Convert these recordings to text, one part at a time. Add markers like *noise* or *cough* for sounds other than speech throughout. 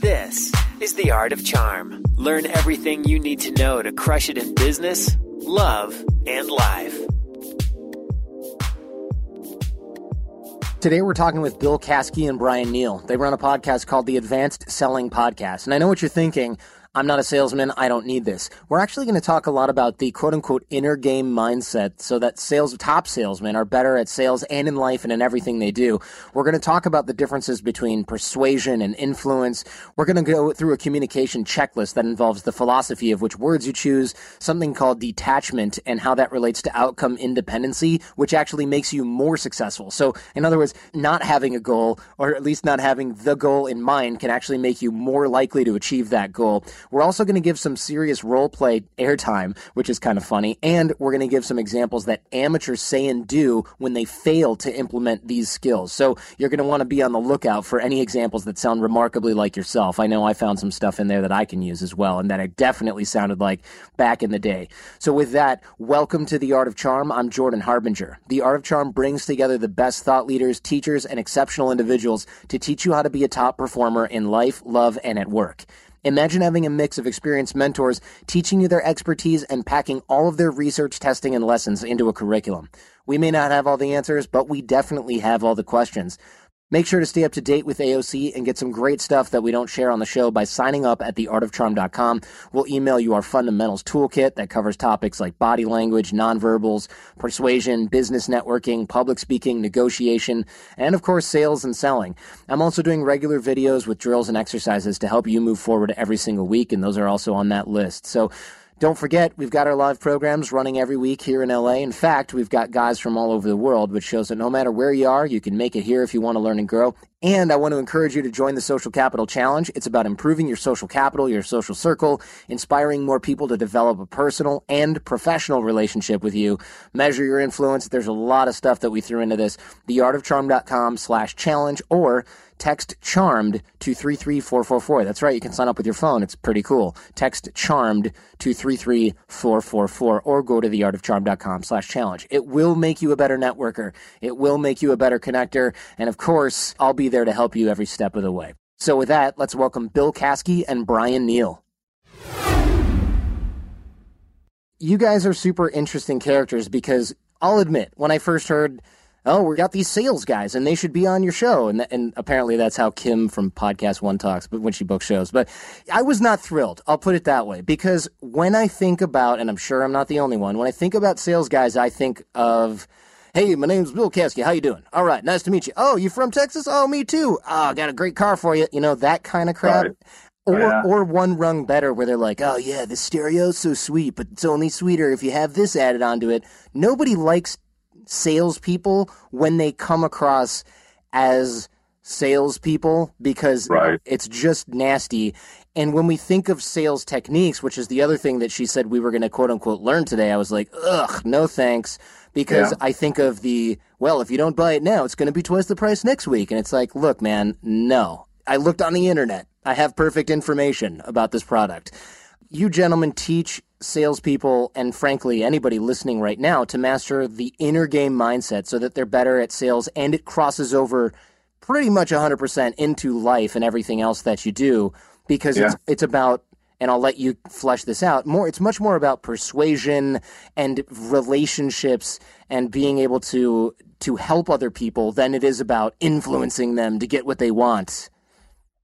This is The Art of Charm. Learn everything you need to know to crush it in business, love, and life. Today we're talking with Bill Caskey and Bryan Neale. They run a podcast called the Advanced Selling Podcast. And I know what you're thinking. I'm not a salesman. I don't need this. We're actually going to talk a lot about the quote unquote inner game mindset so that sales, top salesmen are better at sales and in life and in everything they do. We're going to talk about the differences between persuasion and influence. We're going to go through a communication checklist that involves the philosophy of which words you choose, something called detachment and how that relates to outcome independency, which actually makes you more successful. So in other words, not having a goal or at least not having the goal in mind can actually make you more likely to achieve that goal. We're also going to give some serious role play airtime, which is kind of funny, and we're going to give some examples that amateurs say and do when they fail to implement these skills. So you're going to want to be on the lookout for any examples that sound remarkably like yourself. I know I found some stuff in there that I can use as well, and that it definitely sounded like back in the day. So with that, welcome to the Art of Charm. I'm Jordan Harbinger. The Art of Charm brings together the best thought leaders, teachers, and exceptional individuals to teach you how to be a top performer in life, love, and at work. Imagine having a mix of experienced mentors teaching you their expertise and packing all of their research, testing, and lessons into a curriculum. We may not have all the answers, but we definitely have all the questions. Make sure to stay up to date with AOC and get some great stuff that we don't share on the show by signing up at theartofcharm.com. We'll email you our fundamentals toolkit that covers topics like body language, nonverbals, persuasion, business networking, public speaking, negotiation, and of course, sales and selling. I'm also doing regular videos with drills and exercises to help you move forward every single week, and those are also on that list. So don't forget, we've got our live programs running every week here in LA. In fact, we've got guys from all over the world, which shows that no matter where you are, you can make it here if you want to learn and grow. And I want to encourage you to join the Social Capital Challenge. It's about improving your social capital, your social circle, inspiring more people to develop a personal and professional relationship with you. Measure your influence. There's a lot of stuff that we threw into this. Theartofcharm.com slash challenge or text charmed to 33444. That's right. You can sign up with your phone. It's pretty cool. Text charmed to 33444 or go to theartofcharm.com slash challenge. It will make you a better networker. It will make you a better connector. And of course, I'll be there to help you every step of the way. So with that, let's welcome Bill Caskey and Bryan Neale. You guys are super interesting characters because I'll admit, when I first heard oh, we got these sales guys and they should be on your show. And, and apparently that's how Kim from Podcast One talks, but when she books shows. But I was not thrilled. I'll put it that way because when I think about, and I'm sure I'm not the only one, when I think about sales guys, I think of, Hey, my name's Bill Caskey. How you doing? All right, nice to meet you. Oh, you from Texas? Oh, me too. Oh, I got a great car for you. You know that kind of crap. Right. Or, oh, Yeah. or one rung better, where they're like, "Oh yeah, the stereo's so sweet, but it's only sweeter if you have this added onto it." Nobody likes salespeople when they come across as salespeople because Right. it's just nasty. And when we think of sales techniques, which is the other thing that she said we were going to quote unquote learn today, I was like, ugh, no thanks. Because Yeah. I think of the, well, if you don't buy it now, it's going to be twice the price next week. And it's like, look, man, no. I looked on the internet. I have perfect information about this product. You gentlemen teach salespeople and frankly anybody listening right now to master the inner game mindset so that they're better at sales and it crosses over pretty much 100% into life and everything else that you do because it's, it's about and I'll let you flesh this out more it's much more about persuasion and relationships and being able to to help other people than it is about influencing them to get what they want.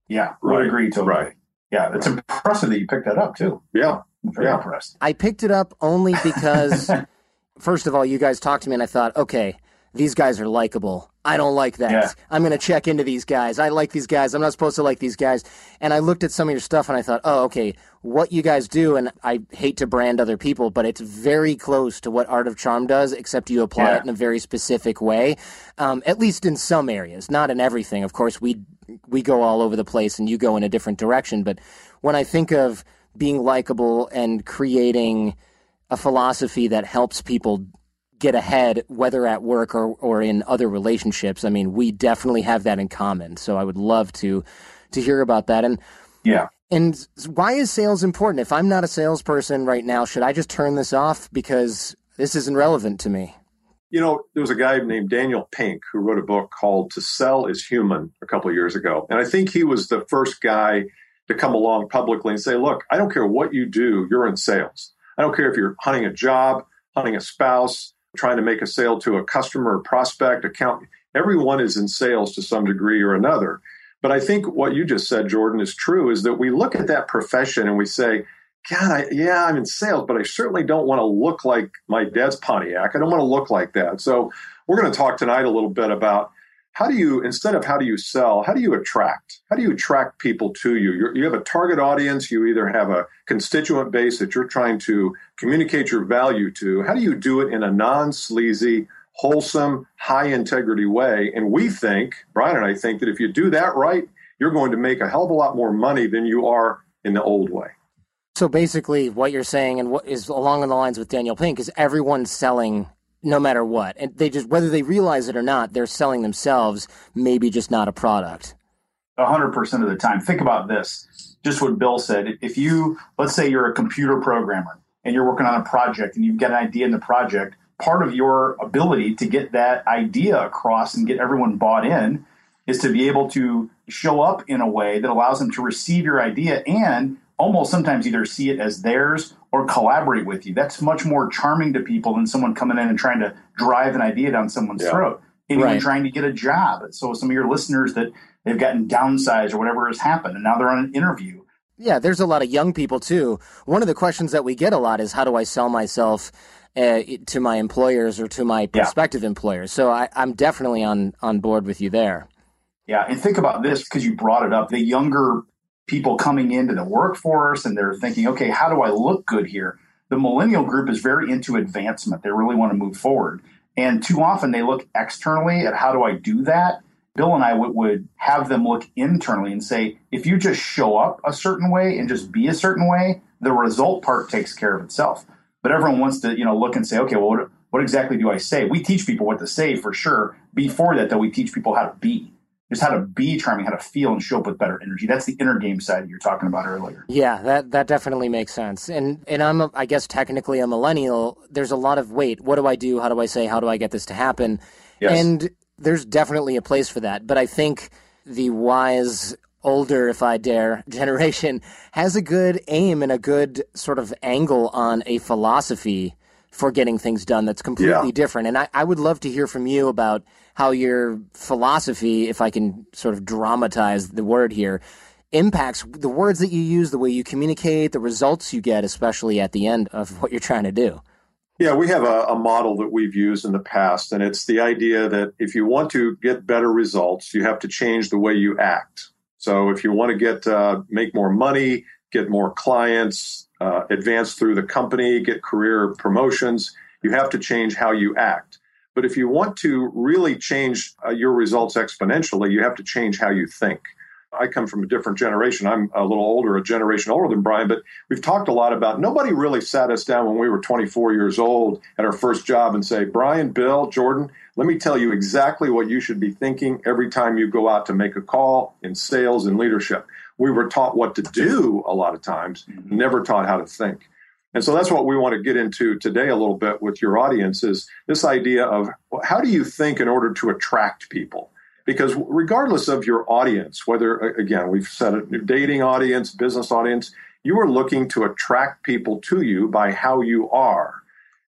Yeah, right. would agree totally. Right. Yeah, it's right. impressive that you picked that up too. Yeah, I'm very yeah. impressed. I picked it up only because, *laughs* first of all, you guys talked to me and I thought, okay, these guys are likable. I don't like that. Yeah. I'm going to check into these guys. I like these guys. I'm not supposed to like these guys. And I looked at some of your stuff and I thought, oh, okay, what you guys do, and I hate to brand other people, but it's very close to what Art of Charm does, except you apply yeah. it in a very specific way, um, at least in some areas, not in everything. Of course, we we go all over the place and you go in a different direction. But when I think of being likable and creating a philosophy that helps people get ahead, whether at work or, or in other relationships. I mean, we definitely have that in common. So I would love to to hear about that. And yeah. And why is sales important? If I'm not a salesperson right now, should I just turn this off because this isn't relevant to me? You know, there was a guy named Daniel Pink who wrote a book called To Sell is Human a couple of years ago. And I think he was the first guy to come along publicly and say, look, I don't care what you do, you're in sales. I don't care if you're hunting a job, hunting a spouse, trying to make a sale to a customer or prospect, account. Everyone is in sales to some degree or another. But I think what you just said, Jordan, is true is that we look at that profession and we say, God, I, yeah, I'm in sales, but I certainly don't want to look like my dad's Pontiac. I don't want to look like that. So we're going to talk tonight a little bit about how do you instead of how do you sell how do you attract? How do you attract people to you? You're, you have a target audience you either have a constituent base that you're trying to communicate your value to. How do you do it in a non-sleazy wholesome high integrity way? And we think bryan and i think that if you do that right you're going to make a hell of a lot more money than you are in the old way. So basically what you're saying and what is along the lines with daniel pink is everyone's selling no matter what. And they just, whether they realize it or not, they're selling themselves, maybe just not a product. 100% of the time. Think about this. Just what Bill said. If you, let's say you're a computer programmer and you're working on a project and you've got an idea in the project, part of your ability to get that idea across and get everyone bought in is to be able to show up in a way that allows them to receive your idea and almost sometimes either see it as theirs or collaborate with you. That's much more charming to people than someone coming in and trying to drive an idea down someone's yeah. throat and right. even trying to get a job. So some of your listeners that they've gotten downsized or whatever has happened and now they're on an interview. Yeah, there's a lot of young people too. One of the questions that we get a lot is how do I sell myself uh, to my employers or to my prospective yeah. employers? So I, I'm definitely on on board with you there. Yeah, and think about this because you brought it up. The younger people coming into the workforce and they're thinking, okay, how do I look good here? The millennial group is very into advancement. They really want to move forward. And too often they look externally at how do I do that? Bill and I w- would have them look internally and say, if you just show up a certain way and just be a certain way, the result part takes care of itself. But everyone wants to, you know, look and say, okay, well, what, what exactly do I say? We teach people what to say for sure. Before that, though, we teach people how to be just how to be charming, how to feel and show up with better energy. That's the inner game side you're talking about earlier. Yeah, that that definitely makes sense. And and I'm a, I guess technically a millennial. There's a lot of wait. What do I do? How do I say? How do I get this to happen? Yes. And there's definitely a place for that. But I think the wise older, if I dare, *laughs* generation has a good aim and a good sort of angle on a philosophy for getting things done that's completely yeah. different. And I, I would love to hear from you about how your philosophy, if I can sort of dramatize the word here, impacts the words that you use, the way you communicate, the results you get, especially at the end of what you're trying to do. Yeah, we have a, a, model that we've used in the past, and it's the idea that if you want to get better results, you have to change the way you act. So if you want to get uh, make more money, get more clients, uh, advance through the company, get career promotions, you have to change how you act. But if you want to really change uh, your results exponentially, you have to change how you think. I come from a different generation. I'm a little older, a generation older than Bryan, but we've talked a lot about nobody really sat us down when we were 24 years old at our first job and say, Bryan, Bill, Jordan, let me tell you exactly what you should be thinking every time you go out to make a call in sales and leadership. We were taught what to do a lot of times, mm-hmm. never taught how to think. And so that's what we want to get into today a little bit with your audience is this idea of how do you think in order to attract people? Because regardless of your audience, whether, again, we've said it, dating audience, business audience, you are looking to attract people to you by how you are.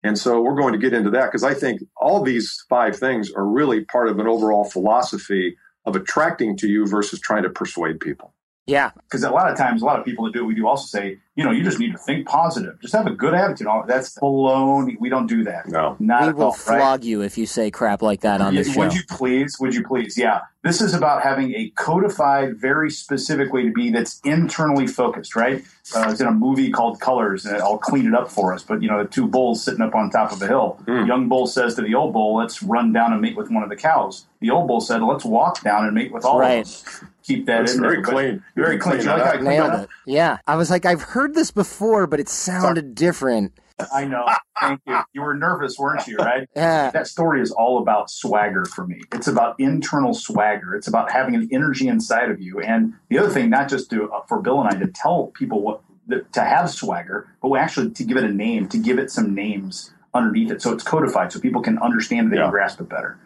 And so we're going to get into that because I think all these five things are really part of an overall philosophy of attracting to you versus trying to persuade people. Yeah. Because a lot of times, a lot of people that do it, we do also say, you know, you just need to think positive. Just have a good attitude. That's baloney. We don't do that. No. Not we at will all, flog right? you if you say crap like that on this show. Would you please? Would you please? Yeah. This is about having a codified, very specific way to be that's internally focused, right? Uh, it's in a movie called Colors, and I'll clean it up for us. But, you know, the two bulls sitting up on top of a hill. The young bull says to the old bull, let's run down and mate with one of the cows. The old bull said, let's walk down and mate with all Right. of them. Keep that That's in very there. Clean. Very clean. clean like that how I up. Nailed it. Yeah. I was like, I've heard this before, but it sounded different. I know. Thank you. You were nervous, weren't you, right? *laughs* Yeah. that story is all about swagger for me. It's about internal swagger. It's about having an energy inside of you. And the other thing, not just to, uh, for Bill and I to tell people what that, to have swagger, but we actually to give it a name, to give it some names underneath it, so it's codified, so people can understand it, they Yeah. can grasp it better.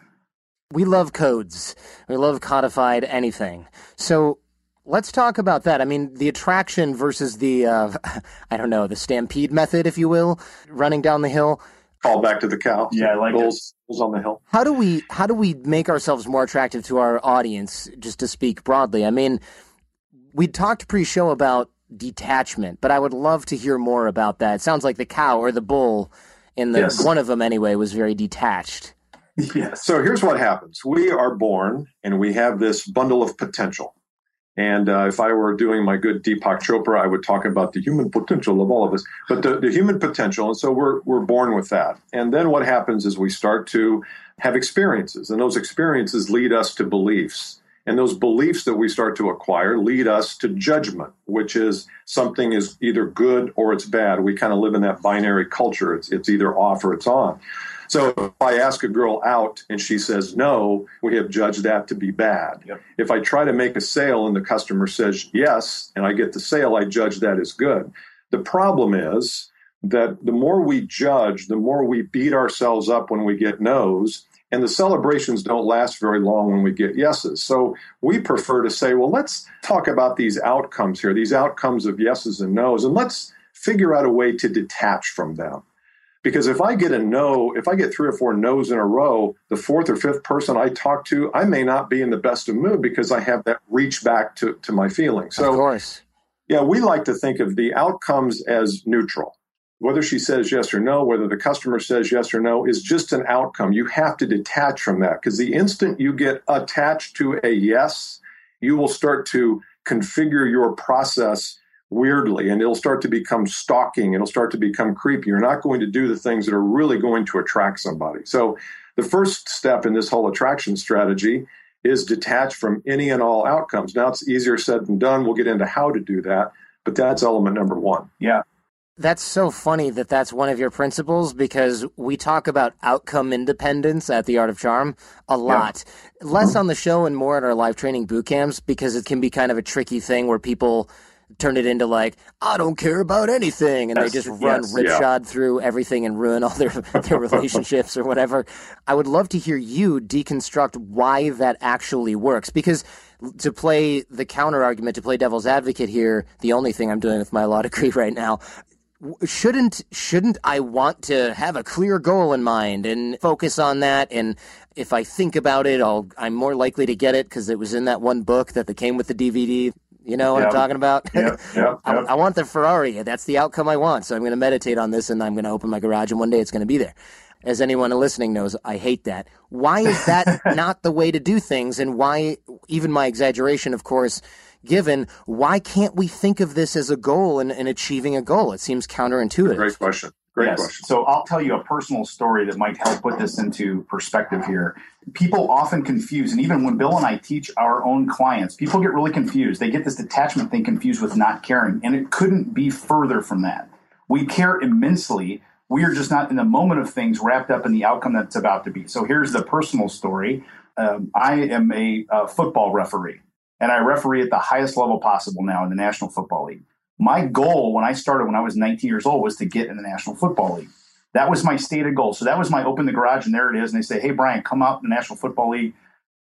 We love codes. We love codified anything. So let's talk about that. I mean, the attraction versus the, uh, *laughs* I don't know, the stampede method, if you will, running down the hill. Call back to the cow. Yeah, I like it. bulls, bulls on the hill. How do we how do we make ourselves more attractive to our audience? Just to speak broadly, I mean, we talked pre-show about detachment, but I would love to hear more about that. It sounds like the cow or the bull, in the Yes. one of them anyway, was very detached. *laughs* yes. So here's what happens we are born and we have this bundle of potential. And uh, if I were doing my good Deepak Chopra, I would talk about the human potential of all of us, but the, the human potential. And so we're, we're born with that. And then what happens is we start to have experiences, and those experiences lead us to beliefs. And those beliefs that we start to acquire lead us to judgment, which is something is either good or it's bad. We kind of live in that binary culture. It's, it's either off or it's on. So if I ask a girl out and she says no, we have judged that to be bad. Yep. If I try to make a sale and the customer says yes and I get the sale, I judge that as good. The problem is that the more we judge, the more we beat ourselves up when we get no's. And the celebrations don't last very long when we get yeses. So we prefer to say, well, let's talk about these outcomes here, these outcomes of yeses and nos, and let's figure out a way to detach from them. Because if I get a no, if I get three or four no's in a row, the fourth or fifth person I talk to, I may not be in the best of mood because I have that reach back to, to my feelings. of So, course. yeah, we like to think of the outcomes as neutral. Whether she says yes or no, whether the customer says yes or no, is just an outcome. You have to detach from that because the instant you get attached to a yes, you will start to configure your process weirdly and it'll start to become stalking it'll start to become creepy. You're not going to do the things that are really going to attract somebody. So the first step in this whole attraction strategy is detach from any and all outcomes. Now it's easier said than done. We'll get into how to do that but that's element number one. Yeah. That's so funny that that's one of your principles because we talk about outcome independence at the Art of Charm a lot. Less mm-hmm. on the show and more at our live training boot camps because it can be kind of a tricky thing where people turn it into like, I don't care about anything. And Yes, they just run yes, ripshod through everything and ruin all their, *laughs* their relationships or whatever. I would love to hear you deconstruct why that actually works because to play the counter argument, to play devil's advocate here, the only thing I'm doing with my law *laughs* degree right now, shouldn't shouldn't I want to have a clear goal in mind and focus on that and if I think about it I'll I'm more likely to get it because it was in that one book that came with the DVD you know what I'm talking about? Yep. Yep. *laughs* I. I want the Ferrari. That's the outcome I want. So I'm going to meditate on this and I'm going to open my garage and one day it's going to be there. As anyone listening knows I hate that. Why is that *laughs* not the way to do things and why even my exaggeration of course given why can't we think of this as a goal and, and achieving a goal? It seems counterintuitive. Great question great Yes. question So I'll tell you a personal story that might help put this into perspective here. People often confuse, and even when Bill and I teach our own clients, people get really confused. They get this detachment thing confused with not caring, and it couldn't be further from that. We care immensely. We are just not in the moment of things wrapped up in the outcome that's about to be. So here's the personal story. Um, I am a uh, football referee, and I referee at the highest level possible now in the National Football League. My goal when I started when I was 19 years old was to get in the National Football League. That was my stated goal. So that was my open the garage, and there it is. And they say, "Hey, Bryan, come out in the National Football League."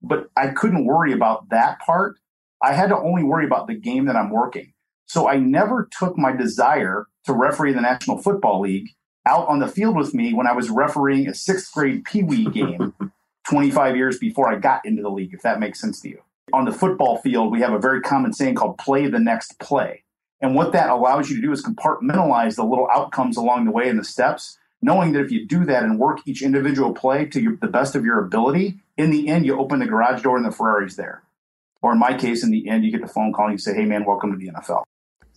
But I couldn't worry about that part. I had to only worry about the game that I'm working. So I never took my desire to referee the National Football League out on the field with me when I was refereeing a sixth grade Pee Wee game *laughs* 25 years before I got into the league, if that makes sense to you. On the football field, we have a very common saying called play the next play. And what that allows you to do is compartmentalize the little outcomes along the way and the steps, knowing that if you do that and work each individual play to your, the best of your ability, in the end, you open the garage door and the Ferrari's there. Or in my case, in the end, you get the phone call and you say, hey, man, welcome to the NFL.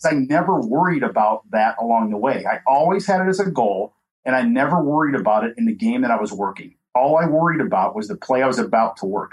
I never worried about that along the way. I always had it as a goal, and I never worried about it in the game that I was working. All I worried about was the play I was about to work.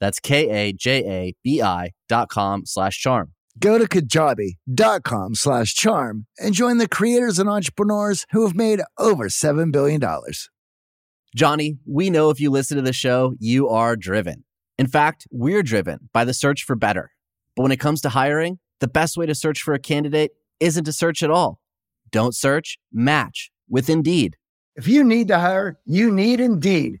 That's K-A-J-A-B-I dot com slash charm. Go to kajabi dot com slash charm and join the creators and entrepreneurs who have made over $7 billion. Johnny, we know if you listen to the show, you are driven. In fact, we're driven by the search for better. But when it comes to hiring, the best way to search for a candidate isn't to search at all. Don't search, match with Indeed. If you need to hire, you need Indeed.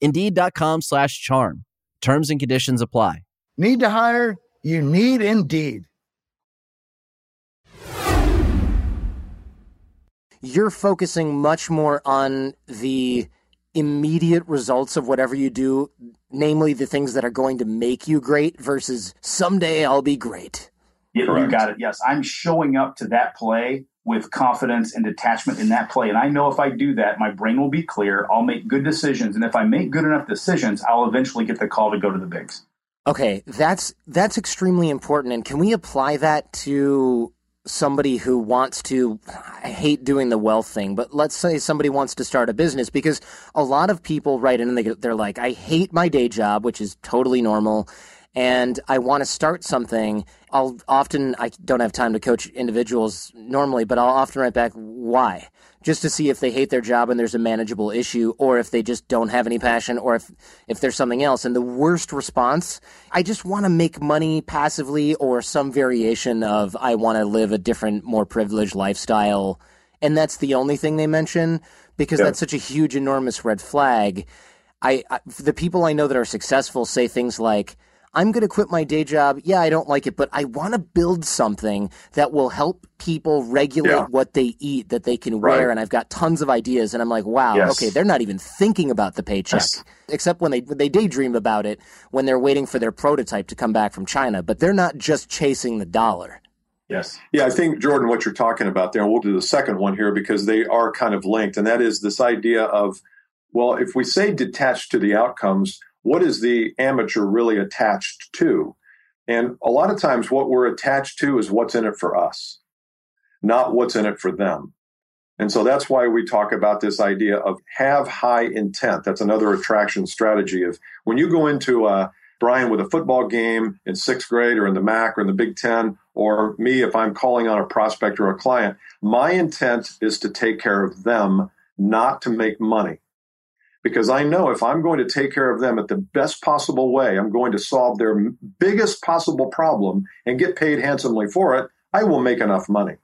Indeed.com slash charm. Terms and conditions apply. Need to hire? You need Indeed. You're focusing much more on the immediate results of whatever you do, namely the things that are going to make you great versus someday I'll be great. Yeah, you got it. Yes. I'm showing up to that play with confidence and detachment in that play. And I know if I do that, my brain will be clear. I'll make good decisions. And if I make good enough decisions, I'll eventually get the call to go to the bigs. Okay, that's that's extremely important. And can we apply that to somebody who wants to I hate doing the wealth thing, but let's say somebody wants to start a business because a lot of people write in and they, they're like, I hate my day job, which is totally normal and I want to start something, I'll often, I don't have time to coach individuals normally, but I'll often write back, why? Just to see if they hate their job and there's a manageable issue, or if they just don't have any passion, or if, if there's something else. And the worst response, I just want to make money passively, or some variation of, I want to live a different, more privileged lifestyle. And that's the only thing they mention because Yeah. that's such a huge, enormous red flag. I, I the people I know that are successful say things like, "I'm going to quit my day job. Yeah, I don't like it, but I want to build something that will help people regulate Yeah. what they eat, that they can wear." Right. And I've got tons of ideas, and I'm like, "Wow, Yes. okay, they're not even thinking about the paycheck, Yes. except when they when they daydream about it when they're waiting for their prototype to come back from China. But they're not just chasing the dollar." Yes. Yeah, I think Jordan, what you're talking about there, and we'll do the second one here because they are kind of linked, and that is this idea of, well, if we say detached to the outcomes, what is the amateur really attached to? And a lot of times, what we're attached to is what's in it for us, not what's in it for them. And so that's why we talk about this idea of have high intent. That's another attraction strategy of when you go into a Bryan with a football game in sixth grade or in the MAC or in the Big Ten, or me if I'm calling on a prospect or a client, my intent is to take care of them, not to make money. Because I know if I'm going to take care of them at the best possible way, I'm going to solve their biggest possible problem and get paid handsomely for it, I will make enough money.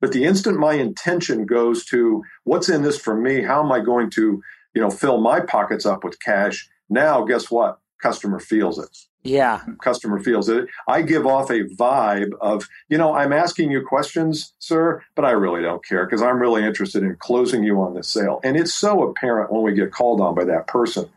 But the instant my intention goes to what's in this for me, how am I going to, you know, fill my pockets up with cash? Now, guess what? Customer feels it Yeah, customer feels it. I give off a vibe of, you know, I'm asking you questions, sir, but I really don't care because I'm really interested in closing you on this sale. And it's so apparent when we get called on by that person.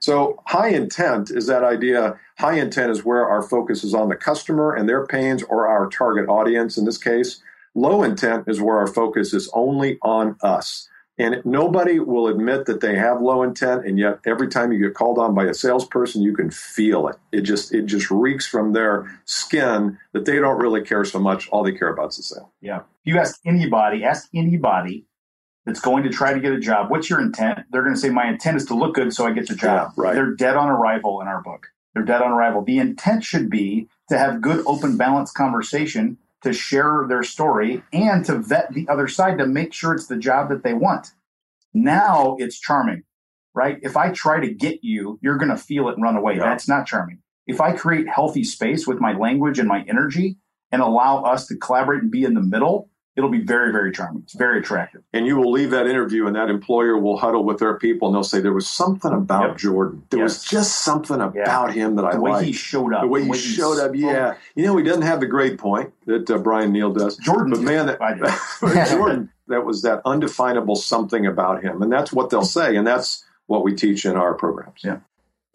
So, high intent is that idea. High intent is where our focus is on the customer and their pains or our target audience in this case. Low intent is where our focus is only on us. And nobody will admit that they have low intent, and yet every time you get called on by a salesperson, you can feel it. It just it just reeks from their skin that they don't really care so much. All they care about is the sale. Yeah. If you ask anybody, ask anybody that's going to try to get a job, what's your intent? They're going to say, my intent is to look good so I get the job. Yeah, right. They're dead on arrival in our book. They're dead on arrival. The intent should be to have good, open, balanced conversation, to share their story, and to vet the other side to make sure it's the job that they want. Now it's charming, right? If I try to get you, you're going to feel it and run away. Yeah. That's not charming. If I create healthy space with my language and my energy and allow us to collaborate and be in the middle, it'll be very, very charming. It's very attractive. And you will leave that interview, and that employer will huddle with their people, and they'll say, "There was something about Yep. Jordan. There was just something about him that I liked. The way he showed up. the way he showed up, yeah. You know, he doesn't have the grade point that uh, Bryan Neale does. Jordan But man, that, *laughs* Jordan, that was that undefinable something about him, and that's what they'll say, and that's what we teach in our programs. Yeah.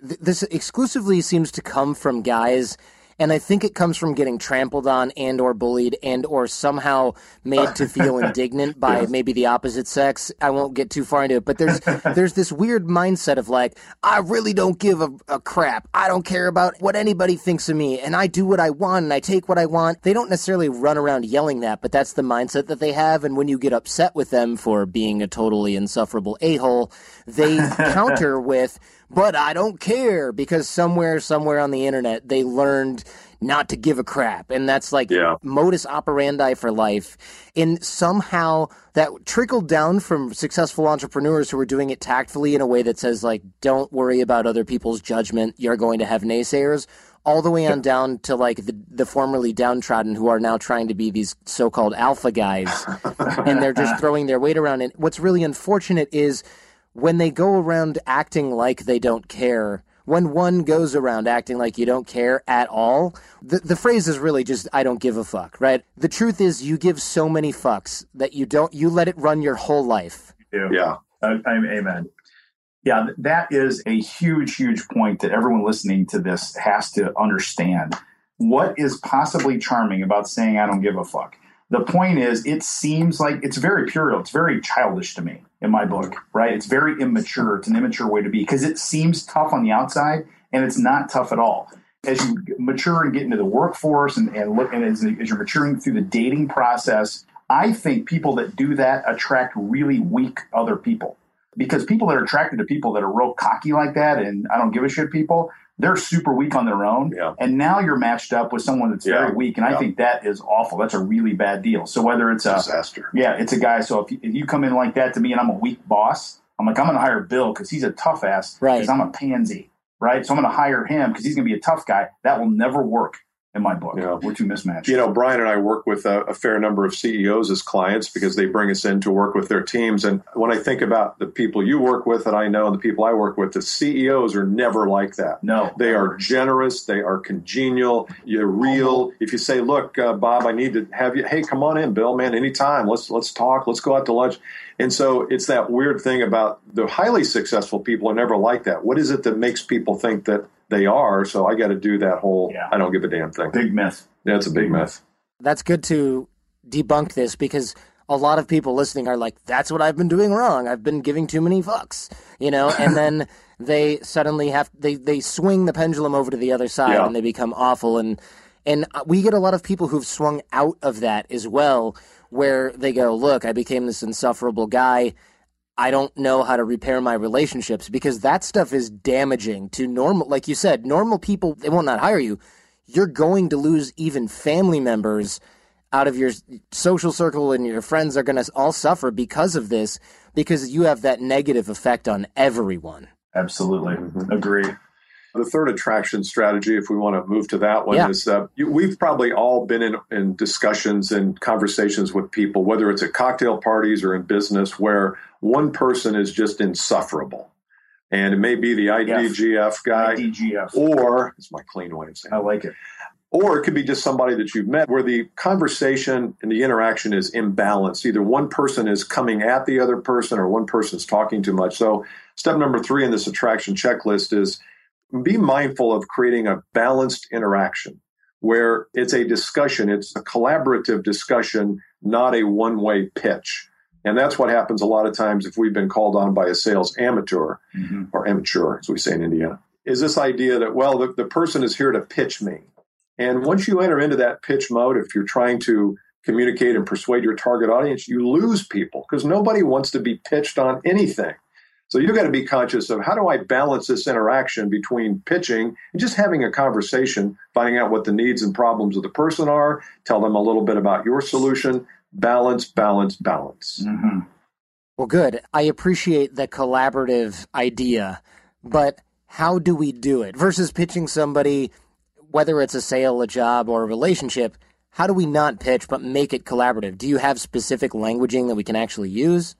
This exclusively seems to come from guys and i think it comes from getting trampled on and or bullied and or somehow made to feel *laughs* indignant by maybe the opposite sex. I won't get too far into it but there's *laughs* there's this weird mindset of like i really don't give a, a crap. I don't care about what anybody thinks of me and i do what i want and i take what i want. They don't necessarily run around yelling that but that's the mindset that they have. And when you get upset with them for being a totally insufferable a-hole they counter *laughs* with but I don't care because somewhere, somewhere on the internet, they learned not to give a crap. And that's like Yeah. modus operandi for life. And somehow that trickled down from successful entrepreneurs who were doing it tactfully in a way that says, like, don't worry about other people's judgment. You're going to have naysayers. All the way on down to like the, the formerly downtrodden who are now trying to be these so called alpha guys. and they're just *laughs* throwing their weight around. And what's really unfortunate is when they go around acting like they don't care, when one goes around acting like you don't care at all, the, the phrase is really just, I don't give a fuck, right? The truth is, you give so many fucks that you don't, you let it run your whole life. Yeah. I, I'm uh, amen. Yeah, that is a huge, huge point that everyone listening to this has to understand. What is possibly charming about saying I don't give a fuck? The point is, it seems like it's very puerile. It's very childish to me in my book, right? It's very immature. It's an immature way to be because it seems tough on the outside and it's not tough at all. As you mature and get into the workforce and, and look, and as, as you're maturing through the dating process, I think people that do that attract really weak other people because people that are attracted to people that are real cocky like that and I don't give a shit people, they're super weak on their own. Yeah. And now you're matched up with someone that's Yeah. very weak. And I think that is awful. That's a really bad deal. So whether it's a, Disaster. yeah, it's a guy. So if you, if you come in like that to me and I'm a weak boss, I'm like, I'm going to hire Bill because he's a tough ass. Right. Because I'm a pansy. Right. So I'm going to hire him because he's going to be a tough guy. That will never work. In my book. Yeah. We're too mismatched. You know, Bryan and I work with a, a, fair number of CEOs as clients because they bring us in to work with their teams. And when I think about the people you work with that I know and the people I work with, the CEOs are never like that. No. They are generous. They are congenial. You're real. If you say, look, uh, Bob, I need to have you, hey, come on in, Bill, man, anytime. Let's, let's talk. Let's go out to lunch. And so it's that weird thing about the highly successful people are never like that. What is it that makes people think that they are. So I got to do that whole yeah. I don't give a damn thing. Big myth. Yeah, it's a big, big myth. myth. That's good to debunk this because a lot of people listening are like, that's what I've been doing wrong. I've been giving too many fucks, you know, and *laughs* then they suddenly have, they, they swing the pendulum over to the other side yeah. and they become awful. And, and we get a lot of people who've swung out of that as well, where they go, look, I became this insufferable guy I don't know how to repair my relationships because that stuff is damaging to normal. Like you said, normal people, they will not hire you. You're going to lose even family members out of your social circle and your friends are going to all suffer because of this because you have that negative effect on everyone. Absolutely. Mm-hmm. Agree. The third attraction strategy, if we want to move to that one, yeah. is uh, we've probably all been in, in discussions and conversations with people, whether it's at cocktail parties or in business, where one person is just insufferable. And it may be the IDGF guy, IDGF. or it's my clean way of saying I like it. Or it could be just somebody that you've met where the conversation and the interaction is imbalanced. Either one person is coming at the other person or one person's talking too much. So, step number three in this attraction checklist is be mindful of creating a balanced interaction where it's a discussion, it's a collaborative discussion, not a one way pitch. And that's what happens a lot of times if we've been called on by a sales amateur mm-hmm. or amateur, as we say in Indiana, is this idea that, well, the, the person is here to pitch me. And once you enter into that pitch mode, if you're trying to communicate and persuade your target audience, you lose people because nobody wants to be pitched on anything. So you've got to be conscious of how do I balance this interaction between pitching and just having a conversation, finding out what the needs and problems of the person are, tell them a little bit about your solution. Balance, balance, balance. Mm-hmm. Well, good. I appreciate the collaborative idea, but how do we do it versus pitching somebody, whether it's a sale, a job, or a relationship? How do we not pitch but make it collaborative? Do you have specific languaging that we can actually use?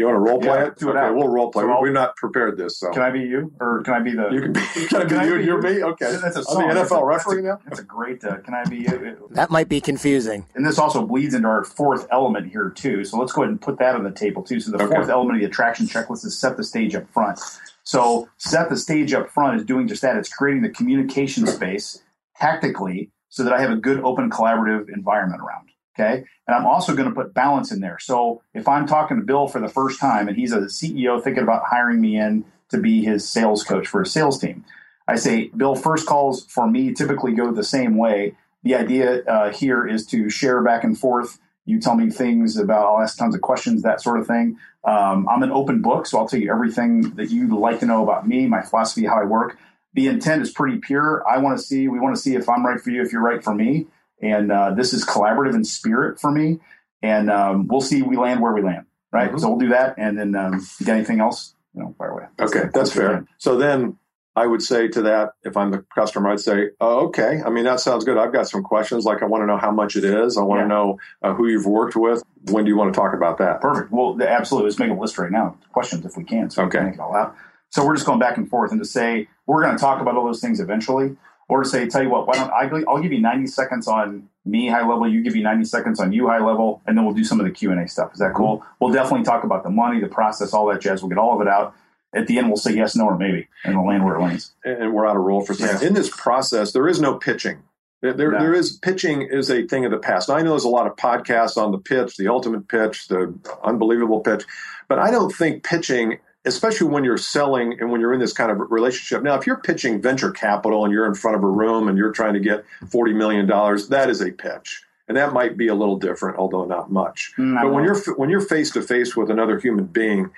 You want to role play yeah, it? Do it okay, we'll role play. So We're not prepared this. So can I be you, or can I be the? You can be. *laughs* Can I be can you? I be you're me. Okay. That's a song. I'm the NFL referee now. That's a great. Uh, can I be you? That might be confusing. And this also bleeds into our fourth element here too. So let's go ahead and put that on the table too. So the okay. fourth element of the attraction checklist is set the stage up front. So set the stage up front is doing just that. It's creating the communication space tactically so that I have a good, open, collaborative environment around. Okay. And I'm also going to put balance in there. So if I'm talking to Bill for the first time and he's a CEO thinking about hiring me in to be his sales coach for a sales team, I say, Bill, first calls for me typically go the same way. The idea uh, here is to share back and forth. You tell me things about, I'll ask tons of questions, that sort of thing. Um, I'm an open book, so I'll tell you everything that you'd like to know about me, my philosophy, how I work. The intent is pretty pure. I want to see, we want to see if I'm right for you, if you're right for me. And uh, this is collaborative in spirit for me. And um, we'll see we land where we land, right? Mm-hmm. So we'll do that. And then um, you got anything else? You know, fire away. That's okay, that's fair. So then I would say to that, if I'm the customer, I'd say, oh, okay. I mean, that sounds good. I've got some questions. Like, I want to know how much it is. I want yeah. to know uh, who you've worked with. When do you want to talk about that? Perfect. Well, absolutely. Let's make a list right now. Questions if we can. So okay. We can make it all out. So we're just going back and forth and to say, we're going to talk about all those things eventually or to say, tell you what, why don't I? I'll give you 90 seconds on me high level. You give you 90 seconds on you high level, and then we'll do some of the Q and A stuff. Is that cool? Mm-hmm. We'll definitely talk about the money, the process, all that jazz. We'll get all of it out. At the end, we'll say yes, no, or maybe, and we'll land where it lands. And we're out of roll for yeah. In this process, there is no pitching. There, no. there is pitching is a thing of the past. Now, I know there's a lot of podcasts on the pitch, the ultimate pitch, the unbelievable pitch, but I don't think pitching especially when you're selling and when you're in this kind of relationship. Now, if you're pitching venture capital and you're in front of a room and you're trying to get $40 million, that is a pitch. And that might be a little different, although not much. Mm, no. But when you're when you're face to face with another human being,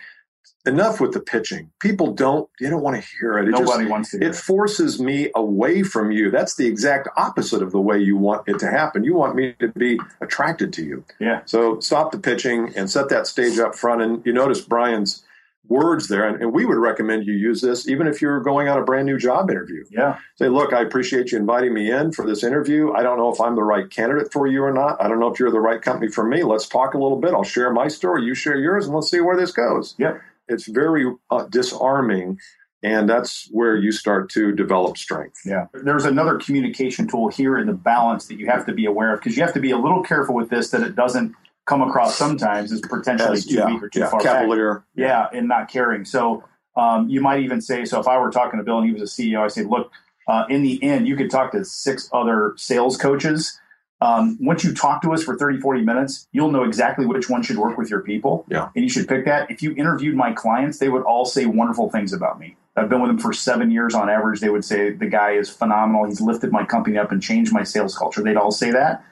enough with the pitching. People don't they don't want to hear it. it Nobody just, wants to. it forces me away from you. That's the exact opposite of the way you want it to happen. You want me to be attracted to you. Yeah. So stop the pitching and set that stage up front. And you notice Bryan's words there. And, and, we would recommend you use this even if you're going on a brand new job interview. Yeah. Say, look, I appreciate you inviting me in for this interview. I don't know if I'm the right candidate for you or not. I don't know if you're the right company for me. Let's talk a little bit. I'll share my story. You share yours, and let's see where this goes. Yeah. It's very uh, disarming. And that's where you start to develop strength. Yeah. There's another communication tool here in the balance that you have to be aware of because you have to be a little careful with this that it doesn't come across sometimes as potentially As- too yeah, weak or too yeah, far back. cavalier. Yeah, and not caring. So um, you might even say, so if I were talking to Bill and he was a CEO, I say, look, uh, in the end, you could talk to six other sales coaches. Um, once you talk to us for 30, 40 minutes, you'll know exactly which one should work with your people. Yeah. And you should pick that. If you interviewed my clients, they would all say wonderful things about me. I've been with them for seven years on average. They would say the guy is phenomenal. He's lifted my company up and changed my sales culture. They'd all say that.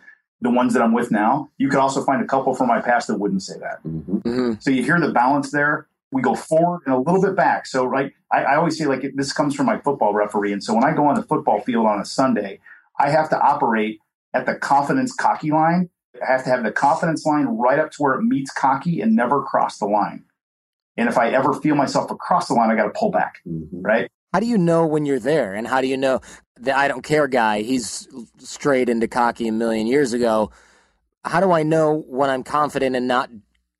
The ones that I'm with now, you could also find a couple from my past that wouldn't say that. hmm So you hear the balance there. We go forward and a little bit back. So, right, I, I always say like it, this comes from my football referee, and so when I go on the football field on a Sunday, I have to operate at the confidence cocky line. I have to have the confidence line right up to where it meets cocky and never cross the line. And if I ever feel myself across the line, I got to pull back. Right? How do you know when you're there? And how do you know the I don't care guy, he's straight into cocky a million years ago. How do I know when I'm confident and not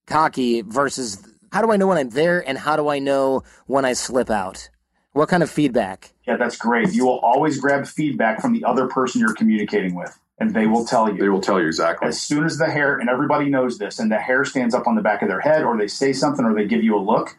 cocky versus how do I know when I'm there and how do I know when I slip out? What kind of feedback? Yeah, that's great. You will always grab feedback from the other person you're communicating with, and they will tell you. They will tell you exactly. as soon as the hair, and everybody knows this, and the hair stands up on the back of their head, or they say something, or they give you a look,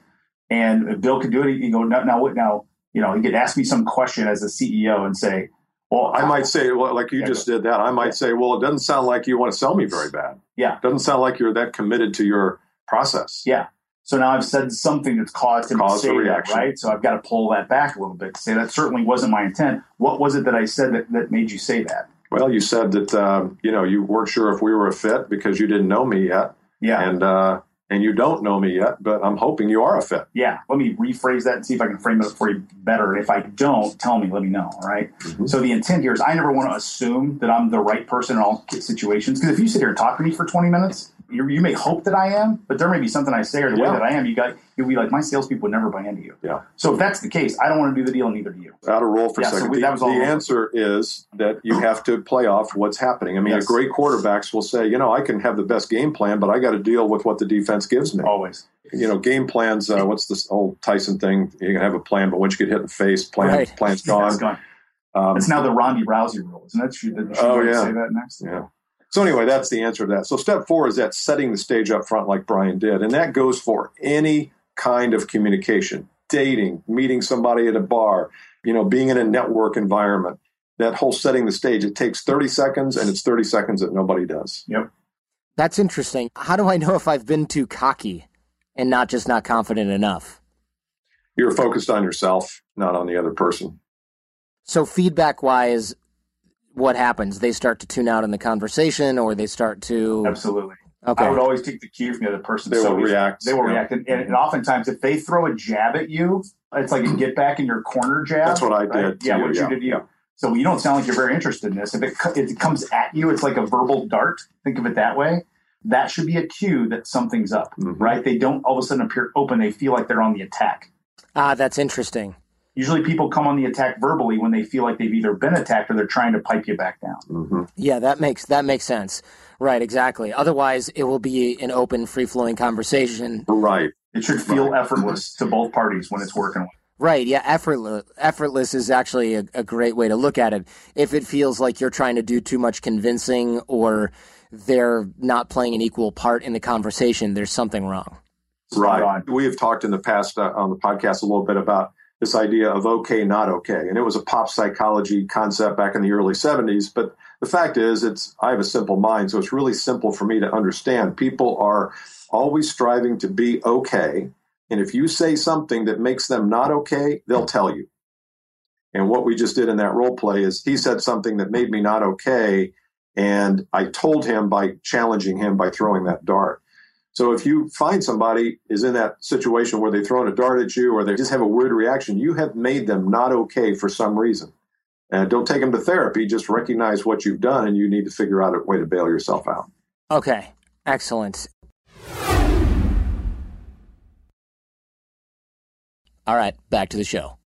and Bill could do it, you go, now, now what? Now, you know, he could ask me some question as a CEO and say, well, I might say, well, like you Yeah, just did that. I might Yeah. say, well, it doesn't sound like you want to sell me very bad. Yeah. It doesn't sound like you're that committed to your process. yeah. So now I've said something that's caused him to say that, right? So I've got to pull that back a little bit to say that certainly wasn't my intent. What was it that I said that, that made you say that? Well, you said that um, you know you weren't sure if we were a fit because you didn't know me yet, Yeah. and uh, and you don't know me yet. But I'm hoping you are a fit. yeah, let me rephrase that and see if I can frame it up for you better. If I don't, tell me, let me know. All right? Mhm. So the intent here is I never want to assume that I'm the right person in all situations. Because if you sit here and talk to me for 20 minutes, you, you may hope that I am, but there may be something I say or the way that I am. You got you'll be like my salespeople would never buy into you. Yeah. So if that's the case, I don't want to do the deal, and neither do you. Out of role for Yeah, a so second. we- the that was all the answer is that you have to play off what's happening. I mean, Yes. a great quarterbacks will say, you know, I can have the best game plan, but I got to deal with what the defense gives me. Always. You know, game plans. Uh, what's this old Tyson thing? You can have a plan, but once you get hit in the face, plan Right. plan's *laughs* Yeah, gone. it's gone. Um, It's now the Ronda Rousey rule, isn't that? Should, should Oh, yeah. say that next? Yeah. So anyway, that's the answer to that. So step four is that setting the stage up front, like Bryan did, and that goes for any kind of communication, dating, meeting somebody at a bar, you know, being in a network environment. That whole setting the stage, it takes 30 seconds, and it's 30 seconds that nobody does. Yep. That's interesting. How do I know if I've been too cocky and not just not confident enough? You're focused on yourself, not on the other person. So feedback wise, what happens? They start to tune out in the conversation or they start to Absolutely. Okay. I would always take the cue from the other person. They will if- react. They will Yeah. react, and, and oftentimes if they throw a jab at you, it's like a get back in your corner jab. That's what I right? did to Yeah, you, what yeah. you did to you. So you don't sound like you're very interested in this. If it, if it comes at you, it's like a verbal dart. Think of it that way. That should be a cue that something's up, Mhm. right? They don't all of a sudden appear open. They feel like they're on the attack. ah, that's interesting. Usually people come on the attack verbally when they feel like they've either been attacked or they're trying to pipe you back down. hmm Yeah, that makes that makes sense. Right, exactly. Otherwise, it will be an open, free flowing conversation. Right. It should feel effortless to both parties when it's working. Right, yeah, effortless. Effortless is actually a, a great way to look at it. If it feels like you're trying to do too much convincing or they're not playing an equal part in the conversation, there's something wrong. Right. We have talked in the past uh, on the podcast a little bit about this idea of okay, not okay. And it was a pop psychology concept back in the early 70s. But the fact is, it's I have a simple mind, so it's really simple for me to understand. People are always striving to be okay. And if you say something that makes them not okay, they'll tell you. And what we just did in that role play is he said something that made me not okay. And I told him by challenging him by throwing that dart. So if you find somebody is in that situation where they've thrown a dart at you or they just have a weird reaction, you have made them not okay for some reason. And don't take them to therapy. Just recognize what you've done and you need to figure out a way to bail yourself out. Okay, excellent. All right, back to the show.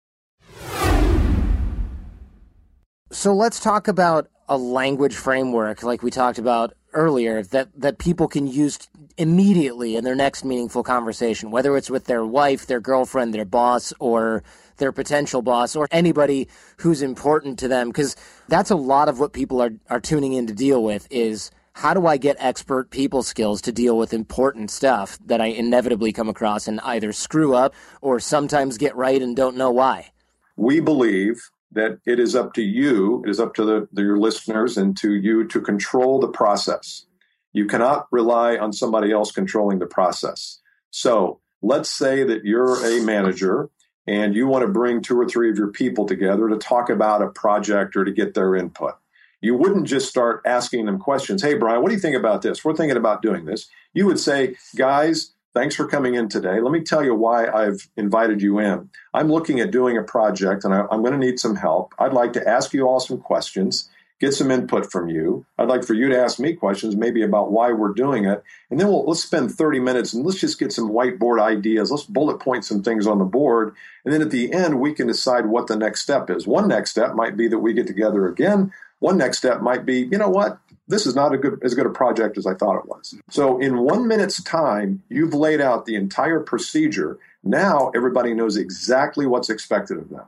So let's talk about a language framework like we talked about earlier that, that people can use immediately in their next meaningful conversation, whether it's with their wife, their girlfriend, their boss, or their potential boss, or anybody who's important to them. Because that's a lot of what people are, are tuning in to deal with is how do I get expert people skills to deal with important stuff that I inevitably come across and either screw up or sometimes get right and don't know why? We believe that it is up to you, it is up to the, the, your listeners and to you to control the process. You cannot rely on somebody else controlling the process. So let's say that you're a manager and you want to bring two or three of your people together to talk about a project or to get their input. You wouldn't just start asking them questions. Hey, Bryan, what do you think about this? We're thinking about doing this. You would say, guys, Thanks for coming in today. Let me tell you why I've invited you in. I'm looking at doing a project and I, am going to need some help. I'd like to ask you all some questions, get some input from you. I'd like for you to ask me questions, maybe about why we're doing it. And then we'll, let's spend 30 minutes and let's just get some whiteboard ideas. Let's bullet point some things on the board. And then at the end, we can decide what the next step is. One next step might be that we get together again. One next step might be, you know what? This is not a good as good a project as I thought it was. So in one minute's time, you've laid out the entire procedure. Now everybody knows exactly what's expected of them.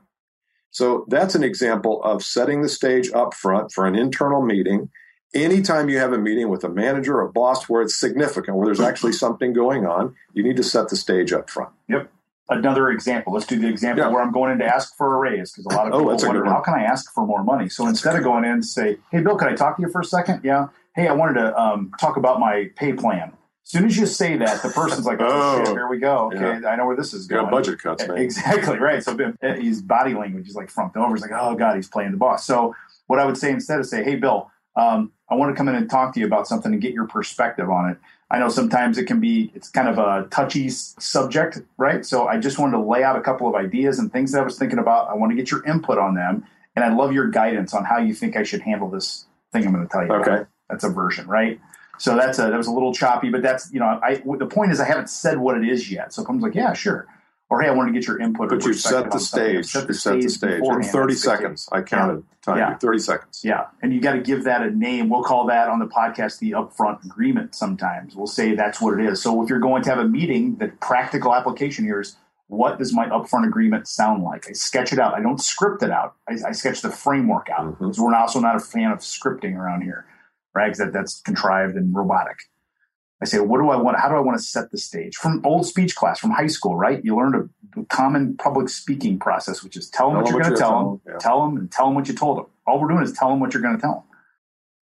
So that's an example of setting the stage up front for an internal meeting. Anytime you have a meeting with a manager, or a boss where it's significant, where there's actually something going on, you need to set the stage up front. Yep another example. Let's do the example yeah. where I'm going in to ask for a raise because a lot of oh, people oh, wonder how can I ask for more money. So that's instead of going in and say, "Hey, Bill, can I talk to you for a second? Yeah. Hey, I wanted to um, talk about my pay plan. As soon as you say that, the person's like, "Oh, *laughs* oh shit, here we go. Okay, yeah. I know where this is going." budget cuts, man. Exactly right. So his body language is like frumped over. He's like, "Oh God, he's playing the boss." So what I would say instead is say, "Hey, Bill, um, I want to come in and talk to you about something and get your perspective on it." I know sometimes it can be, it's kind of a touchy subject, right? So I just wanted to lay out a couple of ideas and things that I was thinking about. I want to get your input on them. And I love your guidance on how you think I should handle this thing I'm going to tell you. Okay. About. That's a version, right? So that's a, that was a little choppy, but that's, you know, I, the point is I haven't said what it is yet. So I'm like, yeah, sure or hey, I want to get your input. But you set the stage. Set the stage. Set the stage in thirty seconds. I counted yeah. time. Yeah. Thirty seconds. Yeah, and you got to give that a name. We'll call that on the podcast the upfront agreement. Sometimes we'll say that's what it is. So if you're going to have a meeting, the practical application here is what does my upfront agreement sound like? I sketch it out. I don't script it out. I, I sketch the framework out. Mm-hmm. So we're also not a fan of scripting around here, right? Because that, that's contrived and robotic. I say, what do I want? How do I want to set the stage? From old speech class, from high school, right? You learned a common public speaking process, which is tell them tell what you're going to tell them, yeah. tell them, and tell them what you told them. All we're doing is tell them what you're going to tell them.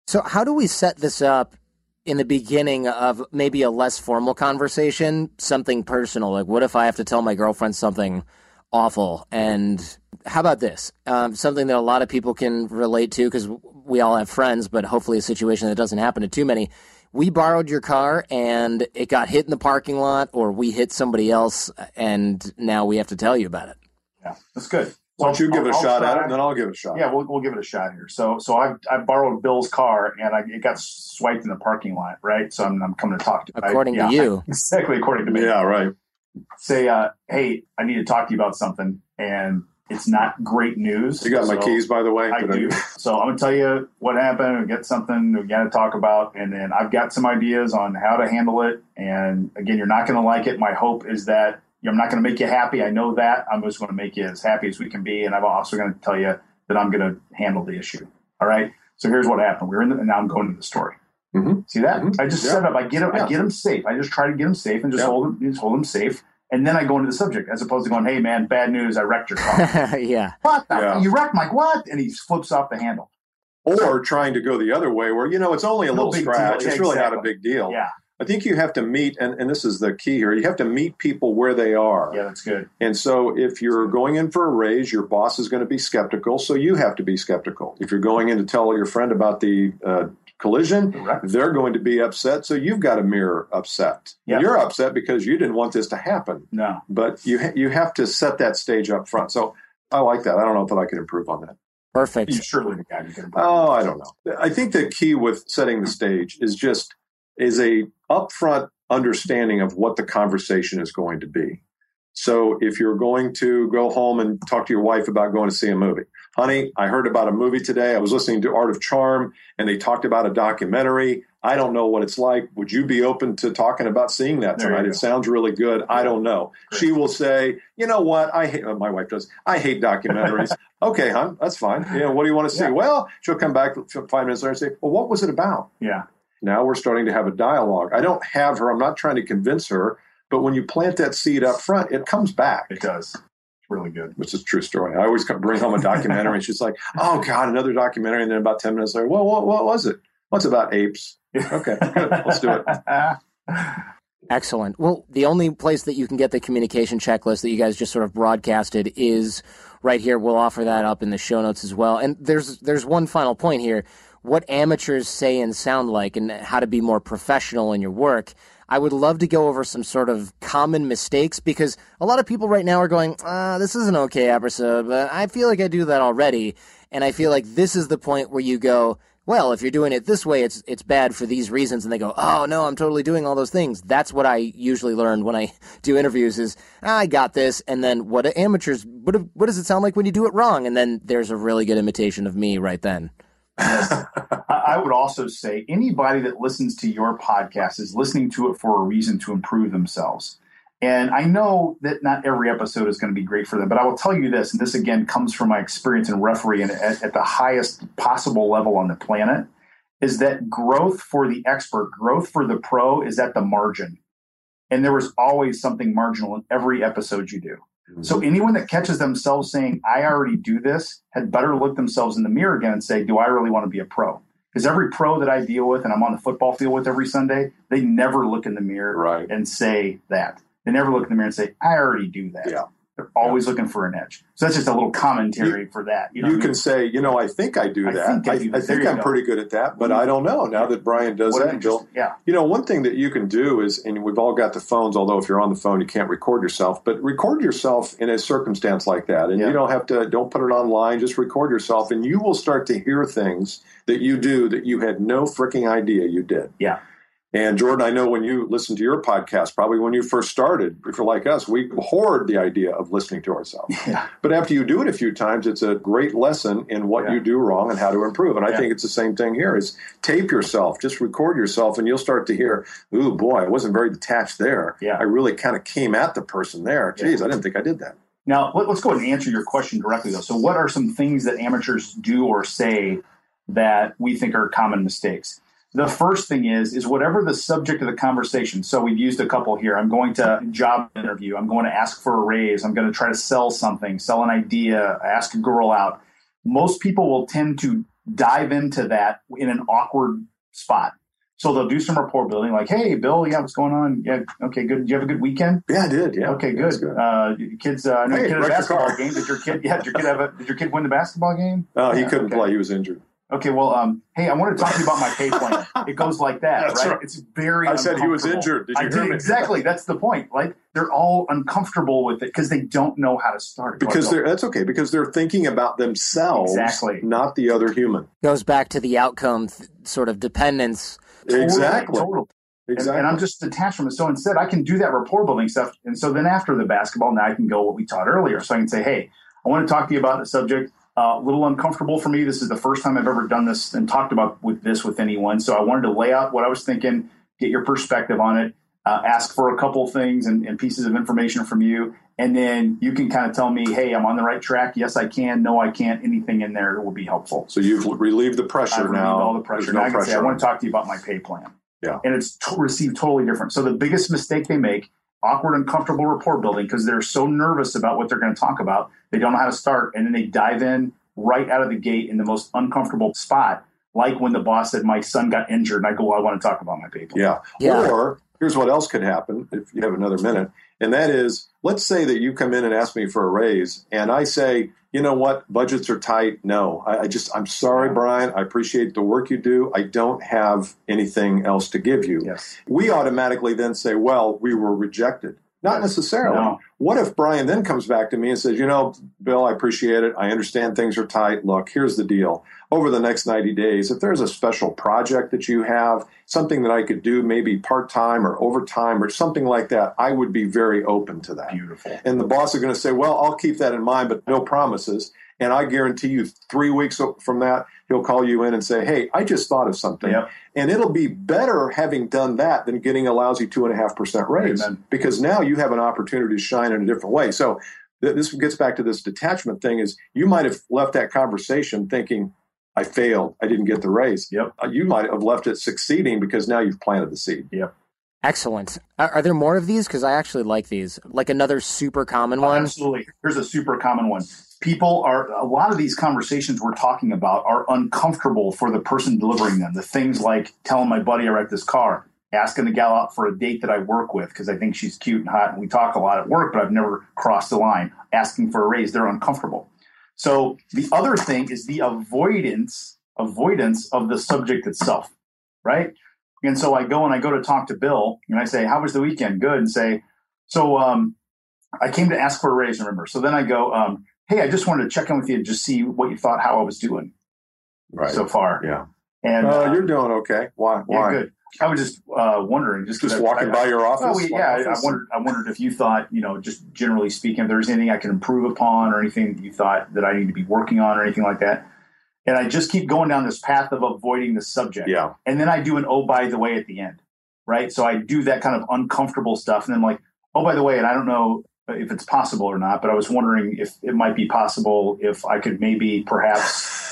So, how do we set this up in the beginning of maybe a less formal conversation, something personal? Like, what if I have to tell my girlfriend something awful? And how about this? Um, something that a lot of people can relate to because we all have friends, but hopefully a situation that doesn't happen to too many we borrowed your car and it got hit in the parking lot, or we hit somebody else, and now we have to tell you about it. Yeah, that's good. Why don't you give I'll, a I'll shot at it, and then I'll give it a shot. Yeah, we'll, we'll give it a shot here. So, so I I borrowed Bill's car, and I, it got swiped in the parking lot, right? So I'm, I'm coming to talk to you. According I, to yeah, you, *laughs* exactly according to me. Yeah, right. Say, uh, hey, I need to talk to you about something, and it's not great news. You got so my keys, by the way. I do. *laughs* so I'm gonna tell you what happened. We get something we got to talk about, and then I've got some ideas on how to handle it. And again, you're not gonna like it. My hope is that I'm not gonna make you happy. I know that. I'm just gonna make you as happy as we can be, and I'm also gonna tell you that I'm gonna handle the issue. All right. So here's what happened. We're in, the, and now I'm going to the story. Mm-hmm. See that? Mm-hmm. I just yeah. set up. I get him. Yeah. I get him safe. I just try to get him safe and just yeah. hold him. Just hold him safe and then I go into the subject as opposed to going, "Hey, man, bad news! I wrecked your car." *laughs* yeah. What? Yeah. You wrecked Mike? What? And he flips off the handle. Or trying to go the other way, where you know it's only a no little scratch. It's really not a big deal. Yeah. I think you have to meet, and, and this is the key here. You have to meet people where they are. Yeah, that's good. And so, if you're going in for a raise, your boss is going to be skeptical, so you have to be skeptical. If you're going in to tell your friend about the uh, collision, Correct. they're going to be upset. So you've got a mirror upset. Yep. You're upset because you didn't want this to happen. No, but you ha- you have to set that stage up front. So I like that. I don't know if I could improve on that. Perfect. You surely the guy can. Oh, I don't know. I think the key with setting the stage is just is a upfront understanding of what the conversation is going to be. So if you're going to go home and talk to your wife about going to see a movie, honey, I heard about a movie today. I was listening to Art of Charm and they talked about a documentary. I don't know what it's like. Would you be open to talking about seeing that tonight? It sounds really good. I don't know. Great. She will say, you know what? I hate, uh, my wife does. I hate documentaries. *laughs* okay, hon, that's fine. Yeah, what do you want to see? Yeah. Well, she'll come back five minutes later and say, well, what was it about? Yeah. Now we're starting to have a dialogue. I don't have her. I'm not trying to convince her. But when you plant that seed up front, it comes back. It does. Really good. Which is a true story. I always bring home a documentary, and she's like, "Oh God, another documentary!" And then about ten minutes later, well, what, what was it? What's about apes? Okay, good. Let's do it. *laughs* Excellent. Well, the only place that you can get the communication checklist that you guys just sort of broadcasted is right here. We'll offer that up in the show notes as well. And there's there's one final point here. What amateurs say and sound like and how to be more professional in your work. I would love to go over some sort of common mistakes because a lot of people right now are going, uh, this is an okay episode, but I feel like I do that already. And I feel like this is the point where you go, well, if you're doing it this way, it's it's bad for these reasons, and they go, oh no, I'm totally doing all those things. That's what I usually learn when I *laughs* do interviews is I got this, and then what amateurs, what what does it sound like when you do it wrong? And then there's a really good imitation of me right then. I would also say anybody that listens to your podcast is listening to it for a reason to improve themselves. And I know that not every episode is going to be great for them, but I will tell you this, and this again comes from my experience in refereeing at, at the highest possible level on the planet, is that growth for the expert, growth for the pro is at the margin. And there was always something marginal in every episode you do. Mm-hmm. So anyone that catches themselves saying, I already do this, had better look themselves in the mirror again and say, Do I really want to be a pro? Because every pro that I deal with and I'm on the football field with every Sunday, they never look in the mirror right. and say that. They never look in the mirror and say, I already do that. Yeah. They're always yeah. looking for an edge. So that's just a little commentary you, for that. You, know you can mean? say, you know, I think I do that. I think, I, do I think I'm go. pretty good at that, but. I don't know. Now that Bryan does what it, Bill, yeah. You know, one thing that you can do is, and we've all got the phones. Although if you're on the phone, you can't record yourself, but record yourself in a circumstance like that, and yeah. you don't have to. Don't put it online. Just record yourself, and you will start to hear things that you do that you had no freaking idea you did. Yeah. And Jordan, I know when you listen to your podcast, probably when you first started, if you're like us, we hoard the idea of listening to ourselves. *laughs* Yeah. But after you do it a few times, it's a great lesson in what yeah. you do wrong and how to improve. And I yeah. think it's the same thing here is tape yourself, just record yourself and you'll start to hear, ooh boy, I wasn't very detached there. Yeah. I really kind of came at the person there. Geez, I didn't think I did that. Now let, us go ahead and answer your question directly though. So what are some things that amateurs do or say that we think are common mistakes? The first thing is is whatever the subject of the conversation. So we've used a couple here. I'm going to job interview. I'm going to ask for a raise. I'm going to try to sell something, sell an idea, ask a girl out. Most people will tend to dive into that in an awkward spot. So they'll do some rapport building, like, "Hey, Bill, yeah, what's going on? Yeah, okay, good. Did you have a good weekend? Yeah, I did. Yeah, okay, good. good. Uh, kids, uh, I know hey, kid had a basketball game. Did your kid? Yeah, did your kid have a? Did your kid win the basketball game? Oh, he couldn't okay. play. He was injured. Okay, well, um, hey, I want to talk to you about my pay plan. It goes like that, *laughs* right? right? It's very. I said he was injured. Did you I did, exactly. That's the point. Like they're all uncomfortable with it because they don't know how to start. Because they're that's okay because they're thinking about themselves, exactly, not the other human. Goes back to the outcome th- sort of dependence. Totally, exactly. Totally. Exactly. And, and, I'm just detached from it. So instead, I can do that rapport building stuff. And so then after the basketball, now I can go what we taught earlier. So I can say, hey, I want to talk to you about the subject uh, a little uncomfortable for me. This is the first time I've ever done this and talked about with this with anyone. So I wanted to lay out what I was thinking, get your perspective on it, uh, ask for a couple things and, and, pieces of information from you, and then you can kind of tell me, "Hey, I'm on the right track. Yes, I can. No, I can't. Anything in there will be helpful." So you've relieved the pressure I've now. All the pressure. No now I can pressure. say, "I want to talk to you about my pay plan." Yeah, and it's received totally different. So the biggest mistake they make awkward, uncomfortable rapport building because they're so nervous about what they're going to talk about. They don't know how to start, and then they dive in right out of the gate in the most uncomfortable spot, like when the boss said, My son got injured, and I go, well, I want to talk about my people. Yeah. yeah. Or here's what else could happen if you have another minute, and that is let's say that you come in and ask me for a raise, and I say, you know what, budgets are tight. No, I, I just, I'm sorry, Bryan. I appreciate the work you do. I don't have anything else to give you. Yes. We automatically then say, well, we were rejected. Not necessarily. No. What if Bryan then comes back to me and says, you know, Bill, I appreciate it. I understand things are tight. Look, here's the deal. Over the next 90 days, if there's a special project that you have, something that I could do, maybe part time or overtime or something like that, I would be very open to that. Beautiful. And the boss is going to say, well, I'll keep that in mind, but no promises. And I guarantee you, three weeks from that, he'll call you in and say, Hey, I just thought of something. Yep. And it'll be better having done that than getting a lousy two and a half percent raise Amen. because now you have an opportunity to shine in a different way. So th- this gets back to this detachment thing is you might have left that conversation thinking, I failed. I didn't get the raise. Yep. Uh, You might have left it succeeding because now you've planted the seed. Yep. Excellent. Are, are there more of these? Because I actually like these. Like another super common Oh, one. absolutely. Here's a super common one. People are a lot of these conversations we're talking about are uncomfortable for the person delivering them. The things like telling my buddy I wrecked this car, asking the gal out for a date that I work with because I think she's cute and hot and we talk a lot at work, but I've never crossed the line. Asking for a raise, they're uncomfortable. So the other thing is the avoidance avoidance of the subject itself, right? And so I go and I go to talk to Bill and I say, "How was the weekend?" Good, and say, "So um, I came to ask for a raise, remember. So then I go, um, hey, I just wanted to check in with you and just see what you thought, how I was doing Right. so far. yeah. And Uh, uh, you're doing okay. Why? yeah, Why? good. I was just uh, wondering, just Just walking I- by your office? We- yeah, I, I wondered. I wondered if you thought, you know, just generally speaking, if there's anything I can improve upon or anything that you thought that I need to be working on or anything like that. And I just keep going down this path of avoiding the subject. Yeah. And then I do an oh by the way at the end, right? So I do that kind of uncomfortable stuff, and then I'm like, oh by the way, and I don't know if it's possible or not, but I was wondering if it might be possible if I could maybe perhaps.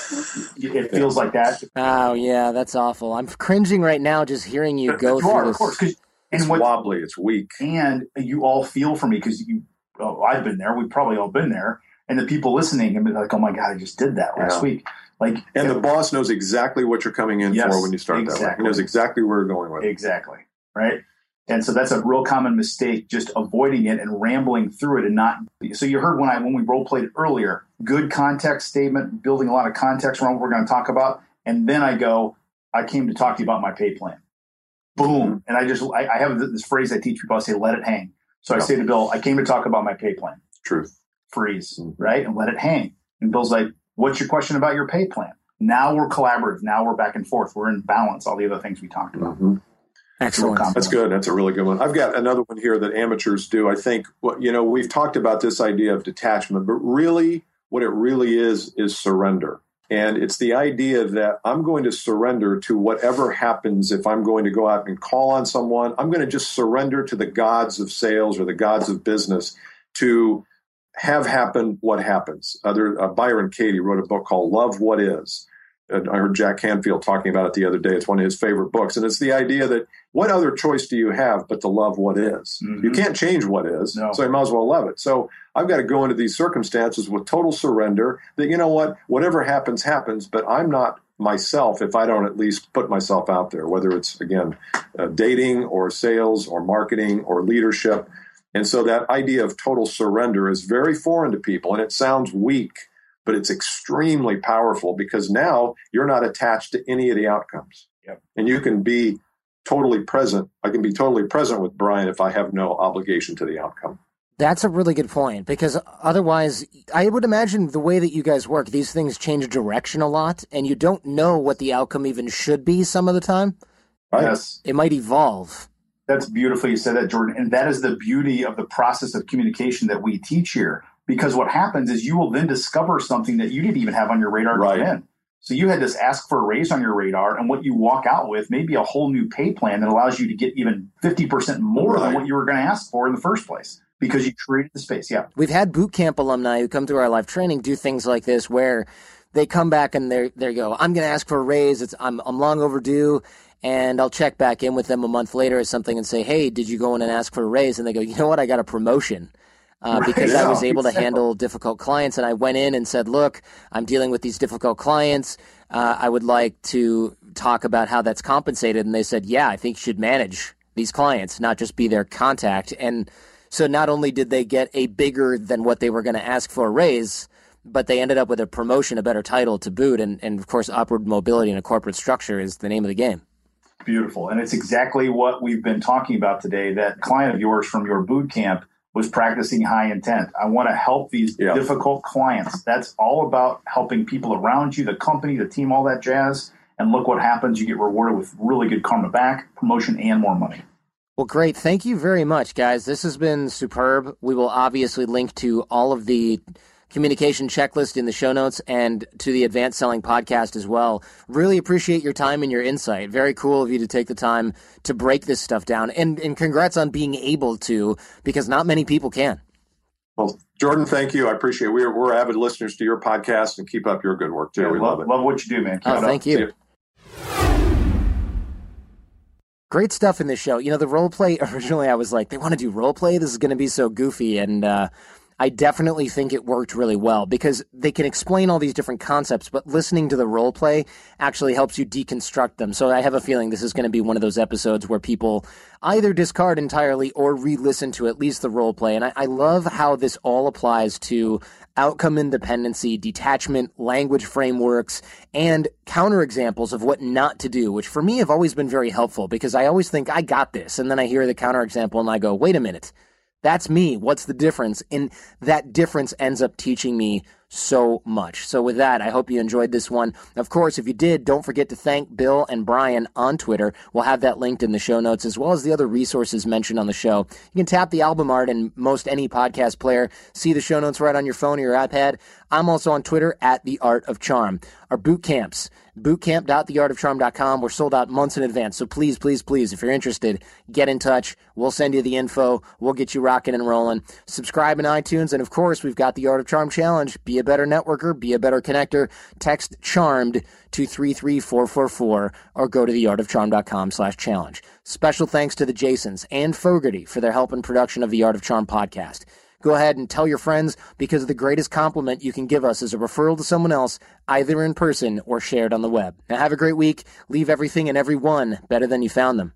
It feels like that. Oh yeah, that's awful. I'm cringing right now just hearing you go you through are, this. of course, 'cause- It's and what wobbly. It's weak. and you all feel for me because you oh, I've been there. We've probably all been there. And the people listening and be like, "Oh my god, I just did that last Yeah. week." Like, And the boss knows exactly what you're coming in Yes, for when you start that way. exactly. He knows exactly where you're going with exactly right. And so that's a real common mistake, just avoiding it and rambling through it and not. So you heard when I when we role played earlier, good context statement, building a lot of context around what we're going to talk about, and then I go, I came to talk to you about my pay plan. Boom, and I just I, I have this phrase I teach people. I say, let it hang. So I say to Bill, I came to talk about my pay plan. Truth. freeze, Mhm. right? And let it hang. And Bill's like, What's your question about your pay plan? Now we're collaborative. Now we're back and forth. We're in balance. All the other things we talked about. Mhm. Excellent. That's good. That's a really good one. I've got another one here that amateurs do. I think, what you know, we've talked about this idea of detachment, but really, what it really is is surrender. And it's the idea that I'm going to surrender to whatever happens if I'm going to go out and call on someone. I'm going to just surrender to the gods of sales or the gods of business to have happen what happens. Other uh, Byron Katie wrote a book called Love What Is. I heard Jack Canfield talking about it the other day. It's one of his favorite books, and it's the idea that what other choice do you have but to love what is? Mhm. You can't change what is, No. so you might as well love it. So I've got to go into these circumstances with total surrender. That you know what, whatever happens, happens. But I'm not myself if I don't at least put myself out there. Whether it's again uh, dating or sales or marketing or leadership. And so that idea of total surrender is very foreign to people, and it sounds weak, but it's extremely powerful because now you're not attached to any of the outcomes. Yep. And you can be totally present. I can be totally present with Bryan if I have no obligation to the outcome. That's a really good point because otherwise, I would imagine the way that you guys work, these things change direction a lot, and you don't know what the outcome even should be some of the time. Yes. It might evolve. That's beautiful. You said that, Jordan. And that is the beauty of the process of communication that we teach here. Because what happens is you will then discover something that you didn't even have on your radar Right. going in. So you had this ask for a raise on your radar, and what you walk out with may be a whole new pay plan that allows you to get even 50% more Right. than what you were going to ask for in the first place because you created the space. Yeah. We've had boot camp alumni who come through our live training do things like this where they come back and they they go, I'm going to ask for a raise. It's I'm I'm long overdue, and I'll check back in with them a month later or something and say, Hey, did you go in and ask for a raise? And they go, You know what? I got a promotion. Uh, Right, because I was *laughs* able to handle difficult clients, and I went in and said, "Look, I'm dealing with these difficult clients. Uh, I would like to talk about how that's compensated." And they said, "Yeah, I think you should manage these clients, not just be their contact." And so not only did they get a bigger than what they were going to ask for a raise, but they ended up with a promotion, a better title to boot, and, and of course, upward mobility in a corporate structure is the name of the game. Beautiful. And it's exactly what we've been talking about today. That client of yours from your boot camp was practicing high intent. I want to help these yeah. difficult clients. That's all about helping people around you, the company, the team, all that jazz. And look what happens. You get rewarded with really good karma back, promotion, and more money. Well, great. Thank you very much, guys. This has been superb. We will obviously link to all of the communication checklist in the show notes and to the advanced selling podcast as well. Really appreciate your time and your insight. Very cool of you to take the time to break this stuff down. And, and congrats on being able to, because not many people can. Well, Jordan, thank you. I appreciate it. We're, we're avid listeners to your podcast and keep up your good work too. Yeah, we love, love, it. Love what you do, man. Keep oh, thank you. you. Great stuff in this show. You know, the role play *laughs* originally I was like, they want to do role play? This is going to be so goofy. And uh, I definitely think it worked really well because they can explain all these different concepts, but listening to the role play actually helps you deconstruct them. So I have a feeling this is going to be one of those episodes where people either discard entirely or re listen to at least the role play. And I, I love how this all applies to outcome independency, detachment, language frameworks, and counterexamples of what not to do, which for me have always been very helpful because I always think I got this. And then I hear the counterexample and I go, wait a minute that's me. What's the difference? And that difference ends up teaching me so much. So with that, I hope you enjoyed this one. Of course, if you did, don't forget to thank Bill and Bryan on Twitter. We'll have that linked in the show notes as well as the other resources mentioned on the show. You can tap the album art in most any podcast player, see the show notes right on your phone or your iPad. I'm also on Twitter at The Art of Charm. Our boot camps, bootcamp.theartofcharm.com. We're sold out months in advance. So please, please, please, if you're interested, get in touch. We'll send you the info. We'll get you rocking and rolling. Subscribe in iTunes. And of course, we've got the Art of Charm Challenge. Be a better networker, be a better connector. Text charmed to 33444 or go to theartofcharm.com slash challenge. Special thanks to the Jasons and Fogarty for their help in production of the Art of Charm podcast. Go ahead and tell your friends because the greatest compliment you can give us is a referral to someone else, either in person or shared on the web. Now have a great week. Leave everything and everyone better than you found them.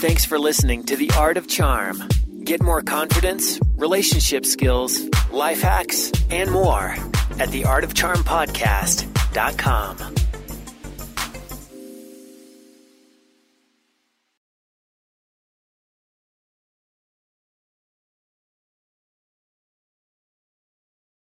Thanks for listening to The Art of Charm. Get more confidence, relationship skills, life hacks, and more at theartofcharmpodcast.com.